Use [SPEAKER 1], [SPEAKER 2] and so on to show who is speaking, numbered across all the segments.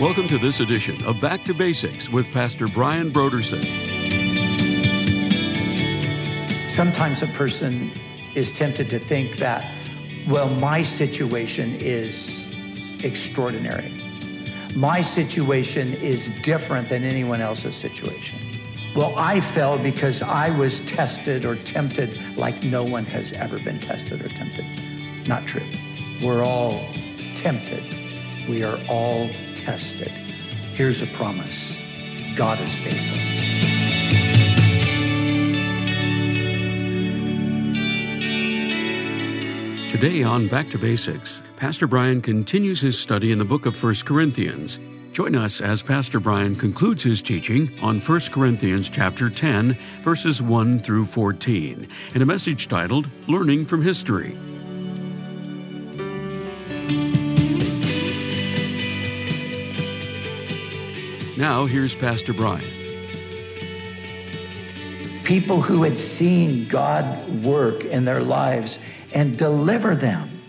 [SPEAKER 1] Welcome to this edition of Back to Basics with Pastor Brian Broderson.
[SPEAKER 2] Sometimes a person is tempted to think that, well, my situation is extraordinary. My situation is different than anyone else's situation. Well, I fell because I was tested or tempted like no one has ever been tested or tempted. Not true. We're all tempted. We are all tested. Here's a promise God is faithful.
[SPEAKER 1] Today on Back to Basics, Pastor Brian continues his study in the book of 1 Corinthians. Join us as Pastor Brian concludes his teaching on 1 Corinthians chapter 10, verses 1 through 14, in a message titled Learning from History. Now, here's Pastor Brian.
[SPEAKER 2] People who had seen God work in their lives and deliver them,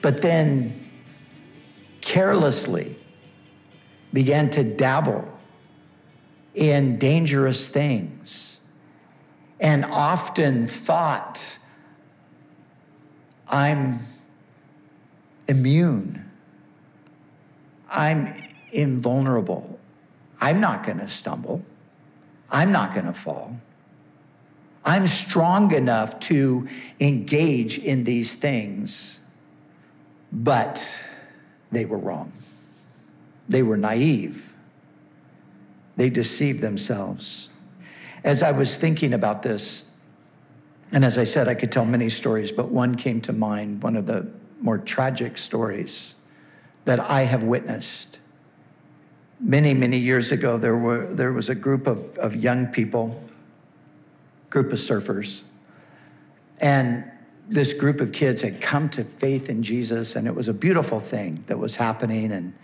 [SPEAKER 2] but then carelessly began to dabble in dangerous things and often thought, I'm immune. I'm invulnerable. I'm not going to stumble. I'm not going to fall. I'm strong enough to engage in these things, but they were wrong. They were naive. They deceived themselves. As I was thinking about this, and as I said, I could tell many stories, but one came to mind, one of the more tragic stories that I have witnessed many, many years ago, there, were, there was a group of, of young people, group of surfers, and this group of kids had come to faith in Jesus, and it was a beautiful thing that was happening. And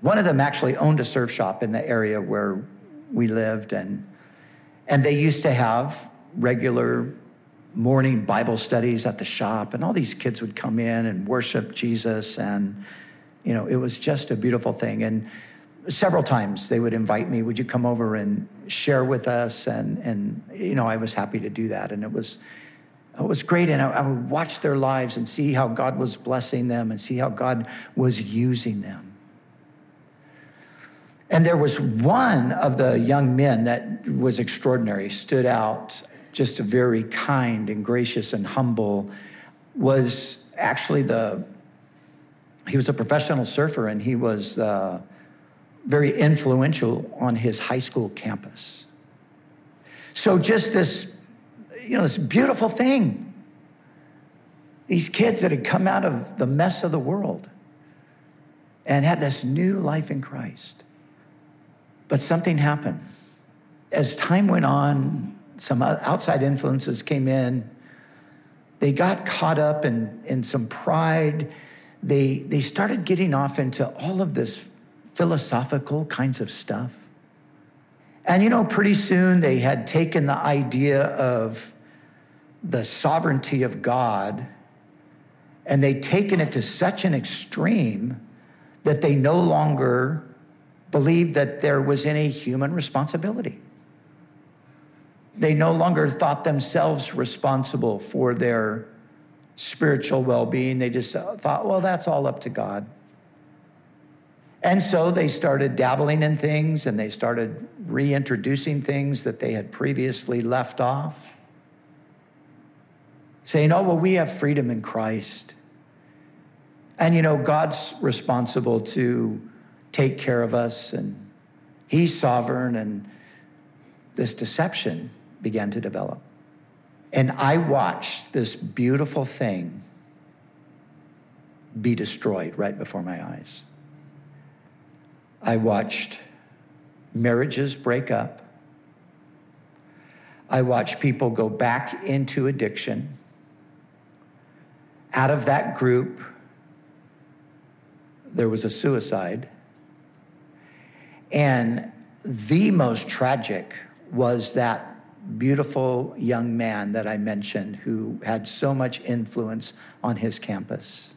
[SPEAKER 2] one of them actually owned a surf shop in the area where we lived, and, and they used to have regular morning Bible studies at the shop, and all these kids would come in and worship Jesus, and you know, it was just a beautiful thing. And several times they would invite me, would you come over and share with us? And, and you know, I was happy to do that. And it was, it was great. And I, I would watch their lives and see how God was blessing them and see how God was using them. And there was one of the young men that was extraordinary, stood out, just a very kind and gracious and humble, was actually the, he was a professional surfer and he was, uh, very influential on his high school campus. So just this, you know, this beautiful thing. These kids that had come out of the mess of the world and had this new life in Christ. But something happened. As time went on, some outside influences came in. They got caught up in, in some pride. They, they started getting off into all of this philosophical kinds of stuff. And you know, pretty soon they had taken the idea of the sovereignty of God and they'd taken it to such an extreme that they no longer believed that there was any human responsibility. They no longer thought themselves responsible for their spiritual well being. They just thought, well, that's all up to God. And so they started dabbling in things and they started reintroducing things that they had previously left off. Saying, oh, well, we have freedom in Christ. And you know, God's responsible to take care of us and He's sovereign. And this deception began to develop. And I watched this beautiful thing be destroyed right before my eyes. I watched marriages break up. I watched people go back into addiction. Out of that group, there was a suicide. And the most tragic was that beautiful young man that I mentioned who had so much influence on his campus.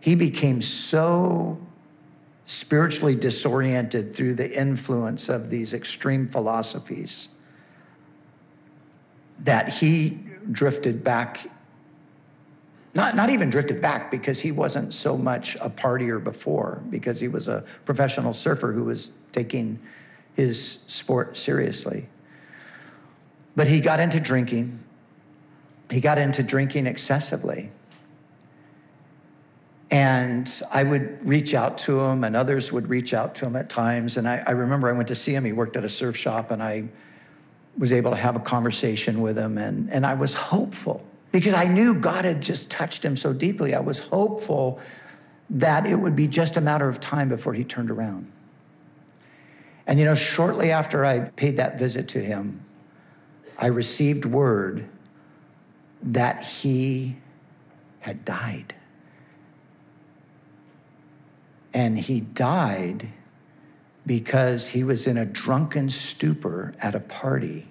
[SPEAKER 2] He became so spiritually disoriented through the influence of these extreme philosophies, that he drifted back. Not, not even drifted back because he wasn't so much a partier before, because he was a professional surfer who was taking his sport seriously. But he got into drinking. He got into drinking excessively. And I would reach out to him, and others would reach out to him at times. And I, I, remember I went to see him. He worked at a surf shop, and I was able to have a conversation with him. And, and I was hopeful because I knew God had just touched him so deeply. I was hopeful that it would be just a matter of time before he turned around. And you know, shortly after I paid that visit to him, I received word that he had died. And he died because he was in a drunken stupor at a party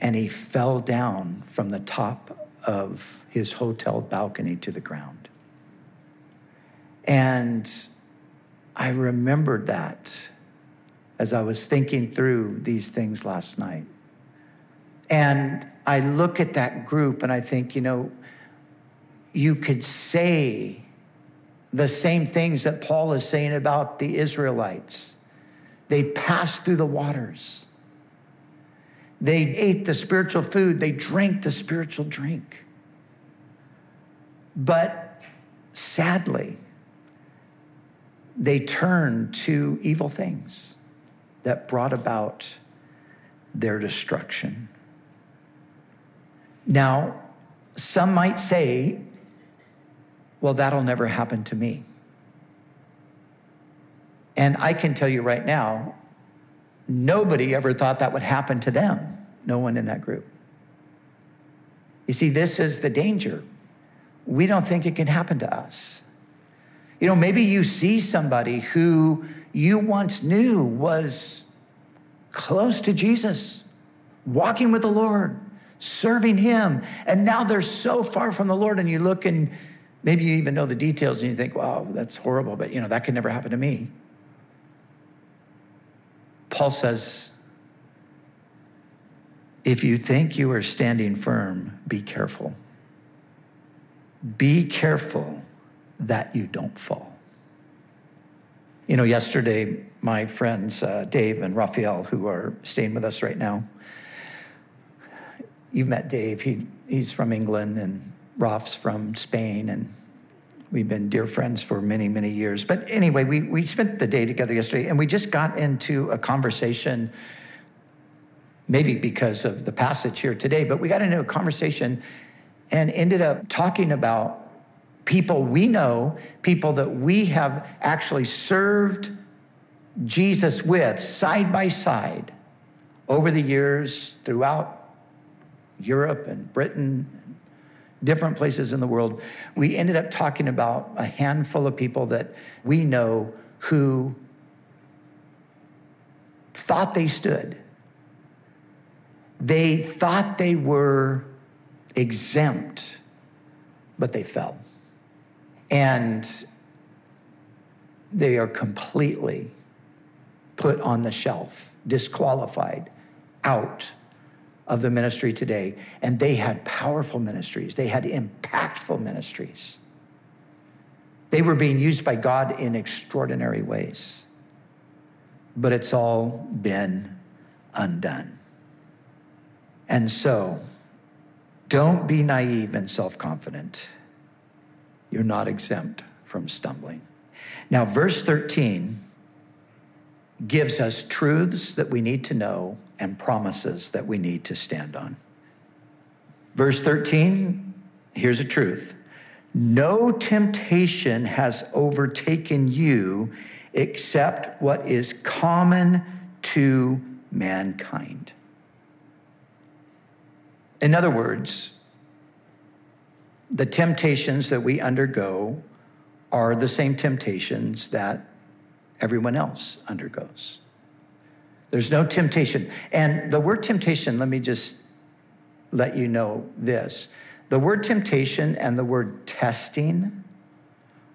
[SPEAKER 2] and he fell down from the top of his hotel balcony to the ground. And I remembered that as I was thinking through these things last night. And I look at that group and I think, you know, you could say the same things that Paul is saying about the Israelites. They passed through the waters. They ate the spiritual food. They drank the spiritual drink. But sadly, they turned to evil things that brought about their destruction. Now, some might say, well, that'll never happen to me. And I can tell you right now, nobody ever thought that would happen to them. No one in that group. You see, this is the danger. We don't think it can happen to us. You know, maybe you see somebody who you once knew was close to Jesus, walking with the Lord, serving Him, and now they're so far from the Lord, and you look and maybe you even know the details and you think, wow, that's horrible, but you know, that could never happen to me. Paul says, if you think you are standing firm, be careful. Be careful that you don't fall. You know, yesterday, my friends uh, Dave and Raphael, who are staying with us right now, you've met Dave. He, he's from England, and Raf's from Spain, and we've been dear friends for many, many years. But anyway, we, we spent the day together yesterday, and we just got into a conversation, maybe because of the passage here today, but we got into a conversation and ended up talking about people we know, people that we have actually served Jesus with side by side over the years throughout Europe and Britain, different places in the world. We ended up talking about a handful of people that we know who thought they stood. They thought they were exempt, but they fell. And they are completely put on the shelf, disqualified, out of the ministry today. And they had powerful ministries, they had impactful ministries. They were being used by God in extraordinary ways. But it's all been undone. And so, don't be naive and self confident you're not exempt from stumbling. Now, verse 13 gives us truths that we need to know and promises that we need to stand on. Verse 13, here's a truth no temptation has overtaken you except what is common to mankind. In other words, the temptations that we undergo are the same temptations that everyone else undergoes. There's no temptation. And the word temptation, let me just let you know this the word temptation and the word testing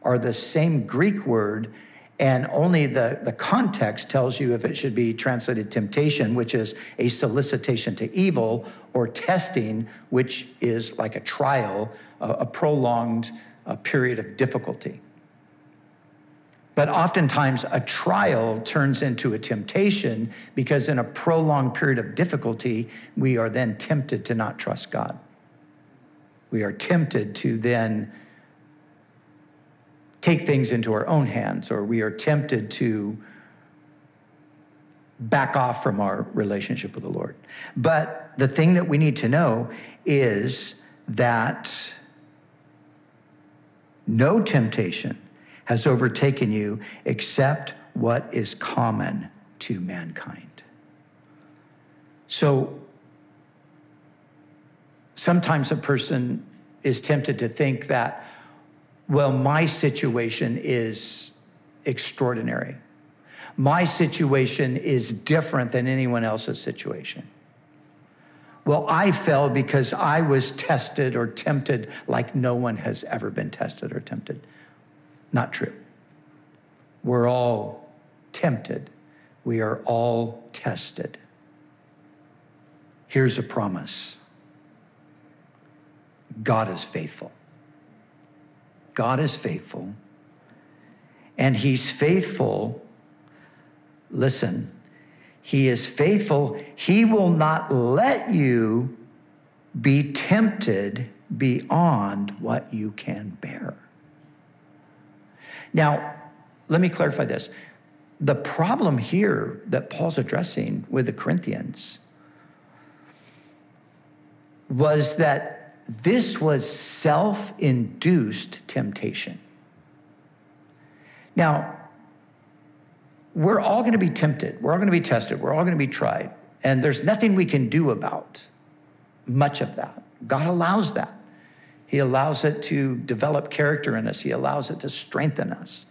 [SPEAKER 2] are the same Greek word, And only the, the context tells you if it should be translated temptation, which is a solicitation to evil, or testing, which is like a trial, a, a prolonged a period of difficulty. But oftentimes, a trial turns into a temptation because in a prolonged period of difficulty, we are then tempted to not trust God. We are tempted to then take things into our own hands, or we are tempted to back off from our relationship with the Lord. But the thing that we need to know is that no temptation has overtaken you except what is common to mankind. So sometimes a person is tempted to think that well, my situation is extraordinary. My situation is different than anyone else's situation. Well, I fell because I was tested or tempted like no one has ever been tested or tempted. Not true. We're all tempted, we are all tested. Here's a promise God is faithful. God is faithful. And He's faithful. Listen, He is faithful. He will not let you be tempted beyond what you can bear. Now, let me clarify this. The problem here that Paul's addressing with the Corinthians was that this was self induced temptation. Now, we're all going to be tempted. We're all going to be tested. We're all going to be tried. And there's nothing we can do about much of that. God allows that. He allows it to develop character in us, He allows it to strengthen us.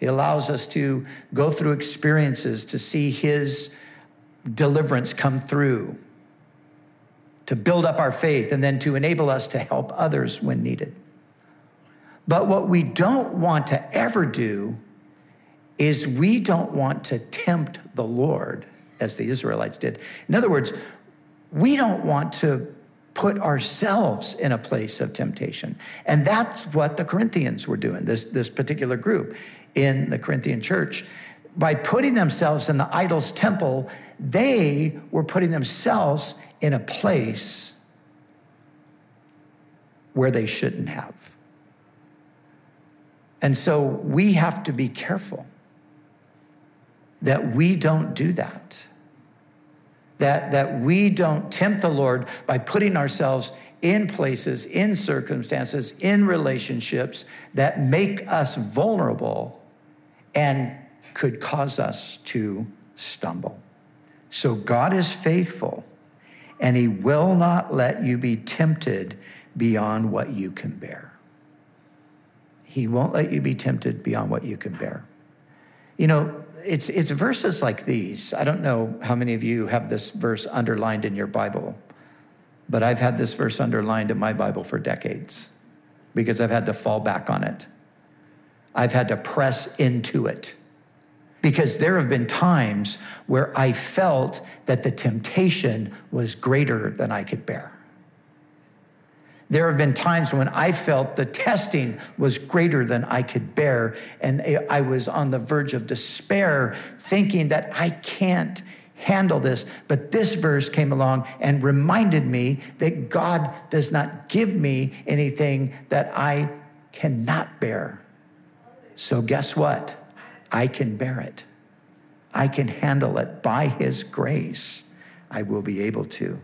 [SPEAKER 2] He allows us to go through experiences to see His deliverance come through to build up our faith and then to enable us to help others when needed. But what we don't want to ever do is we don't want to tempt the Lord as the Israelites did. In other words, we don't want to put ourselves in a place of temptation. And that's what the Corinthians were doing, this, this particular group in the Corinthian church. By putting themselves in the idol's temple, they were putting themselves in a place where they shouldn't have. And so we have to be careful that we don't do that. That, that we don't tempt the Lord by putting ourselves in places, in circumstances, in relationships that make us vulnerable and could cause us to stumble. So God is faithful and he will not let you be tempted beyond what you can bear. He won't let you be tempted beyond what you can bear. You know, it's, it's verses like these. I don't know how many of you have this verse underlined in your Bible, but I've had this verse underlined in my Bible for decades because I've had to fall back on it. I've had to press into it because there have been times where I felt that the temptation was greater than I could bear. There have been times when I felt the testing was greater than I could bear, and I was on the verge of despair, thinking that I can't handle this. But this verse came along and reminded me that God does not give me anything that I cannot bear. So, guess what? I can bear it. I can handle it by His grace. I will be able to.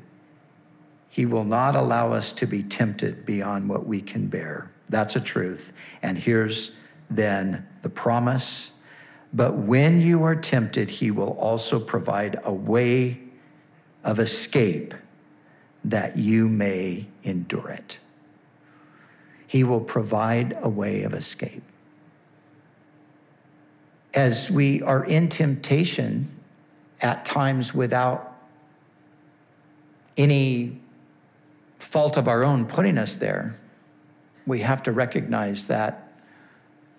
[SPEAKER 2] He will not allow us to be tempted beyond what we can bear. That's a truth. And here's then the promise. But when you are tempted, He will also provide a way of escape that you may endure it. He will provide a way of escape as we are in temptation at times without any fault of our own putting us there, we have to recognize that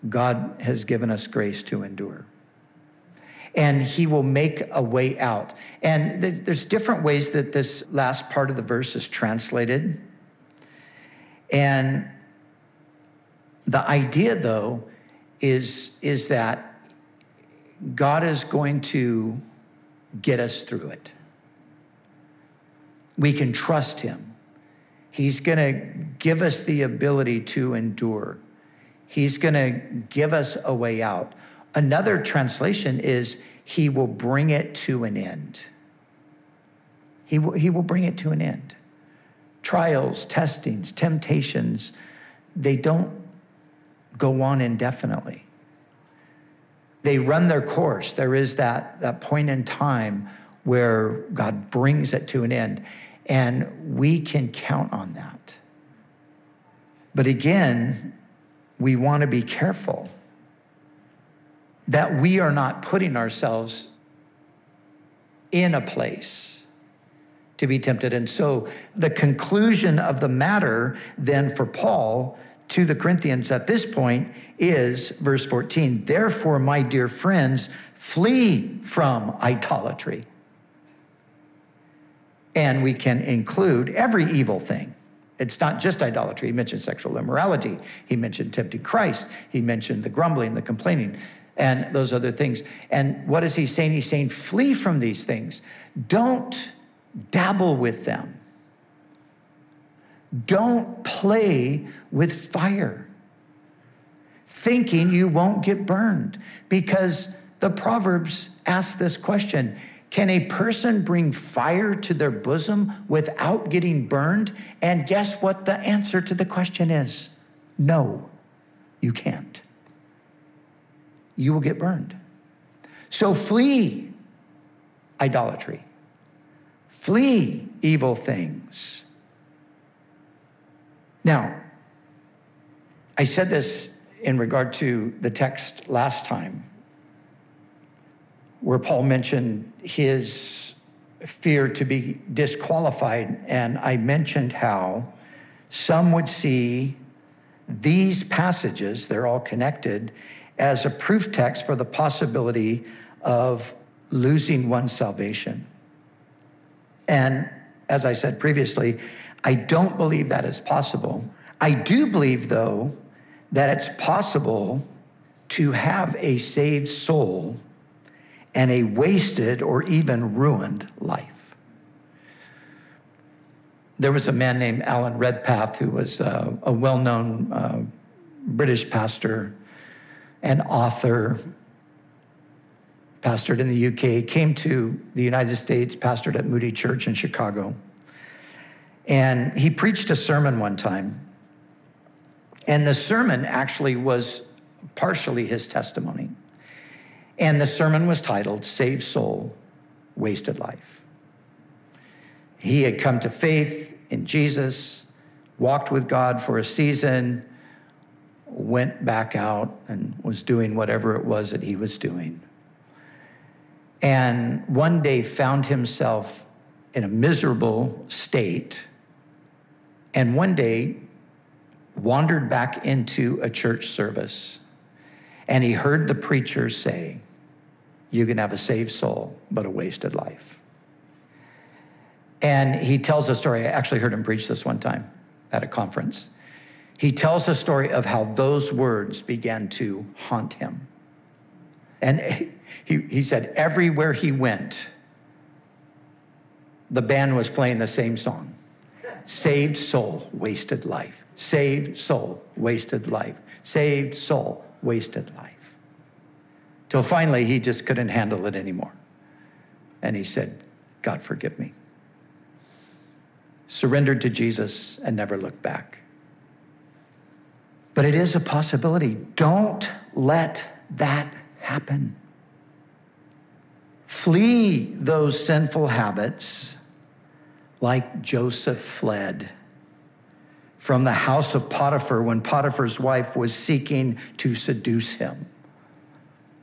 [SPEAKER 2] God has given us grace to endure. And he will make a way out. And there's different ways that this last part of the verse is translated. And the idea, though, is, is that God is going to get us through it. We can trust him. He's going to give us the ability to endure. He's going to give us a way out. Another translation is, He will bring it to an end. He will, he will bring it to an end. Trials, testings, temptations, they don't go on indefinitely. They run their course. There is that, that point in time where God brings it to an end, and we can count on that. But again, we want to be careful that we are not putting ourselves in a place to be tempted. And so the conclusion of the matter then for Paul to the Corinthians at this point is verse 14 Therefore, my dear friends, flee from idolatry. And we can include every evil thing it's not just idolatry. He mentioned sexual immorality. He mentioned tempting Christ. He mentioned the grumbling, the complaining, and those other things. And what is he saying? He's saying, flee from these things. Don't dabble with them. Don't play with fire, thinking you won't get burned. Because the Proverbs ask this question can a person bring fire to their bosom without getting burned? And guess what the answer to the question is? No, you can't. You will get burned. So flee idolatry, flee evil things. Now, I said this in regard to the text last time where Paul mentioned his fear to be disqualified. And I mentioned how some would see these passages, they're all connected, as a proof text for the possibility of losing one's salvation. And as I said previously, I don't believe that is possible. I do believe, though, that it's possible to have a saved soul and a wasted or even ruined life. There was a man named Alan Redpath who was uh, a well known uh, British pastor and author, pastored in the UK, came to the United States, pastored at Moody Church in Chicago. And he preached a sermon one time. And the sermon actually was partially his testimony. And the sermon was titled Saved Soul, Wasted Life. He had come to faith in Jesus, walked with God for a season, went back out and was doing whatever it was that he was doing. And one day found himself in a miserable state. And one day wandered back into a church service and he heard the preacher say, You can have a saved soul, but a wasted life. And he tells a story. I actually heard him preach this one time at a conference. He tells a story of how those words began to haunt him. And he, he said, everywhere he went, the band was playing the same song Saved soul, wasted life. Saved soul, wasted life. Saved soul, wasted life. Till finally, he just couldn't handle it anymore. And he said, God, forgive me. Surrendered to Jesus and never looked back. But it is a possibility. Don't let that happen. Flee those sinful habits like Joseph fled from the house of Potiphar when Potiphar's wife was seeking to seduce him.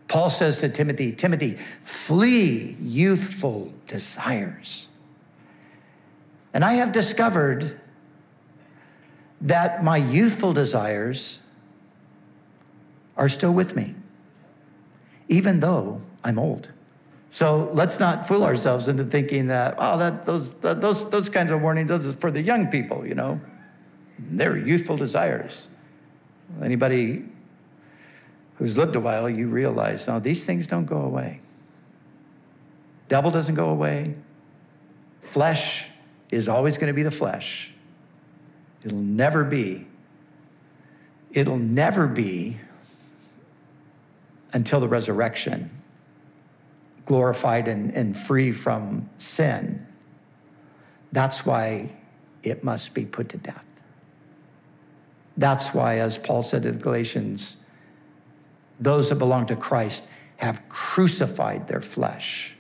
[SPEAKER 2] Paul says to Timothy, Timothy, flee youthful desires. And I have discovered that my youthful desires are still with me, even though I'm old. So let's not fool ourselves into thinking that, oh, that, those, that, those, those kinds of warnings, those are for the young people, you know. They're youthful desires. Anybody who's lived a while, you realize, no, these things don't go away. Devil doesn't go away. Flesh is always going to be the flesh. It'll never be. It'll never be until the resurrection, glorified and, and free from sin. That's why it must be put to death. That's why, as Paul said to the Galatians, those that belong to Christ have crucified their flesh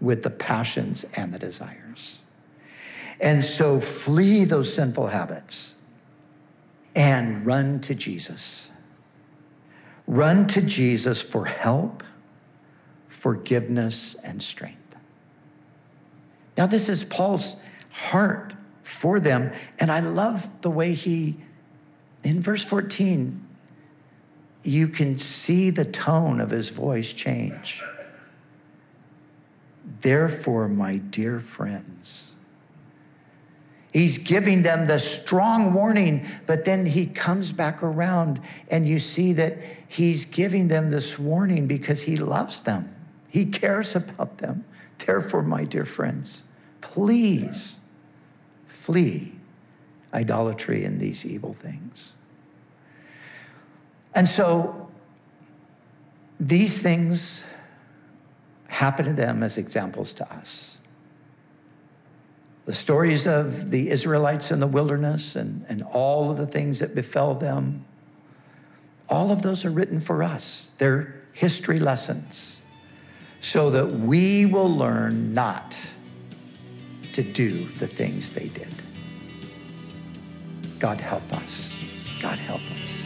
[SPEAKER 2] with the passions and the desires. And so flee those sinful habits and run to Jesus. Run to Jesus for help, forgiveness, and strength. Now, this is Paul's heart for them. And I love the way he, in verse 14, you can see the tone of his voice change. Therefore, my dear friends, he's giving them the strong warning, but then he comes back around and you see that he's giving them this warning because he loves them. He cares about them. Therefore, my dear friends, please flee idolatry and these evil things. And so these things happen to them as examples to us. The stories of the Israelites in the wilderness and, and all of the things that befell them, all of those are written for us. They're history lessons so that we will learn not to do the things they did. God help us. God help us.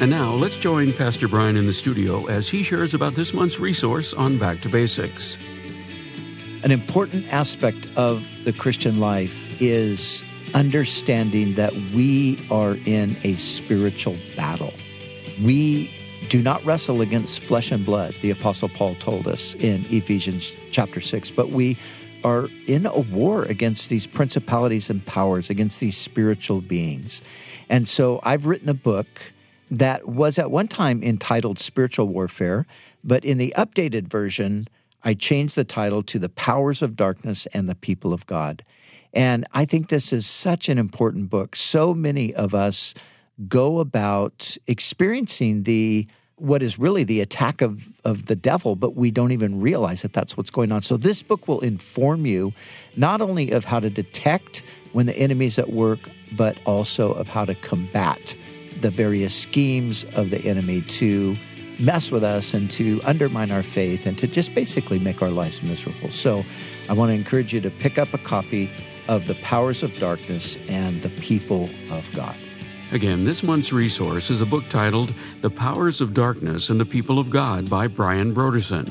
[SPEAKER 1] And now let's join Pastor Brian in the studio as he shares about this month's resource on Back to Basics.
[SPEAKER 3] An important aspect of the Christian life is understanding that we are in a spiritual battle. We do not wrestle against flesh and blood, the Apostle Paul told us in Ephesians chapter 6, but we are in a war against these principalities and powers, against these spiritual beings. And so I've written a book that was at one time entitled Spiritual Warfare, but in the updated version, I changed the title to The Powers of Darkness and the People of God. And I think this is such an important book. So many of us go about experiencing the what is really the attack of, of the devil, but we don't even realize that that's what's going on. So, this book will inform you not only of how to detect when the enemy is at work, but also of how to combat the various schemes of the enemy to mess with us and to undermine our faith and to just basically make our lives miserable. So I want to encourage you to pick up a copy of The Powers of Darkness and the People of God.
[SPEAKER 1] Again, this month's resource is a book titled The Powers of Darkness and the People of God by Brian Broderson.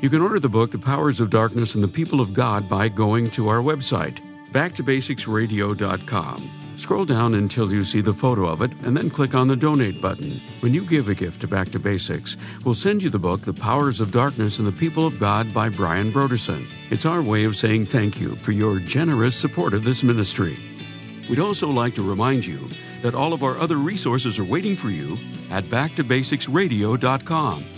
[SPEAKER 1] You can order the book The Powers of Darkness and the People of God by going to our website, backtobasicsradio.com. Scroll down until you see the photo of it and then click on the donate button. When you give a gift to Back to Basics, we'll send you the book The Powers of Darkness and the People of God by Brian Broderson. It's our way of saying thank you for your generous support of this ministry. We'd also like to remind you that all of our other resources are waiting for you at backtobasicsradio.com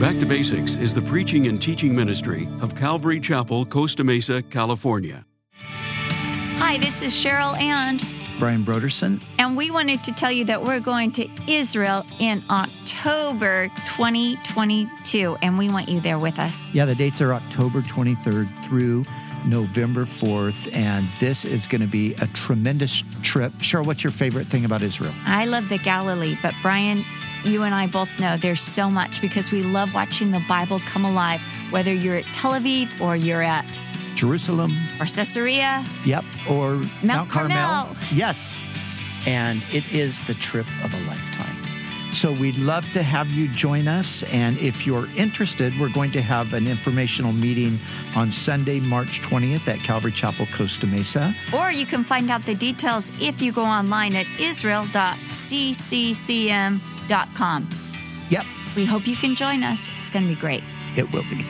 [SPEAKER 1] Back to Basics is the preaching and teaching ministry of Calvary Chapel, Costa Mesa, California.
[SPEAKER 4] Hi, this is Cheryl and
[SPEAKER 2] Brian Broderson.
[SPEAKER 4] And we wanted to tell you that we're going to Israel in October 2022, and we want you there with us.
[SPEAKER 2] Yeah, the dates are October 23rd through November 4th, and this is going to be a tremendous trip. Cheryl, what's your favorite thing about Israel?
[SPEAKER 4] I love the Galilee, but Brian, you and I both know there's so much because we love watching the Bible come alive, whether you're at Tel Aviv or you're at
[SPEAKER 2] Jerusalem.
[SPEAKER 4] or Caesarea.
[SPEAKER 2] Yep. Or Mount,
[SPEAKER 4] Carmel.
[SPEAKER 2] Yes. And it is the trip of a lifetime. So we'd love to have you join us. And if you're interested, we're going to have an informational meeting on Sunday, March 20th at Calvary Chapel, Costa Mesa.
[SPEAKER 4] Or you can find out the details if you go online at israel.cccm.com.
[SPEAKER 2] Yep,
[SPEAKER 4] We hope you can join us. It's going to be great.
[SPEAKER 2] it will be.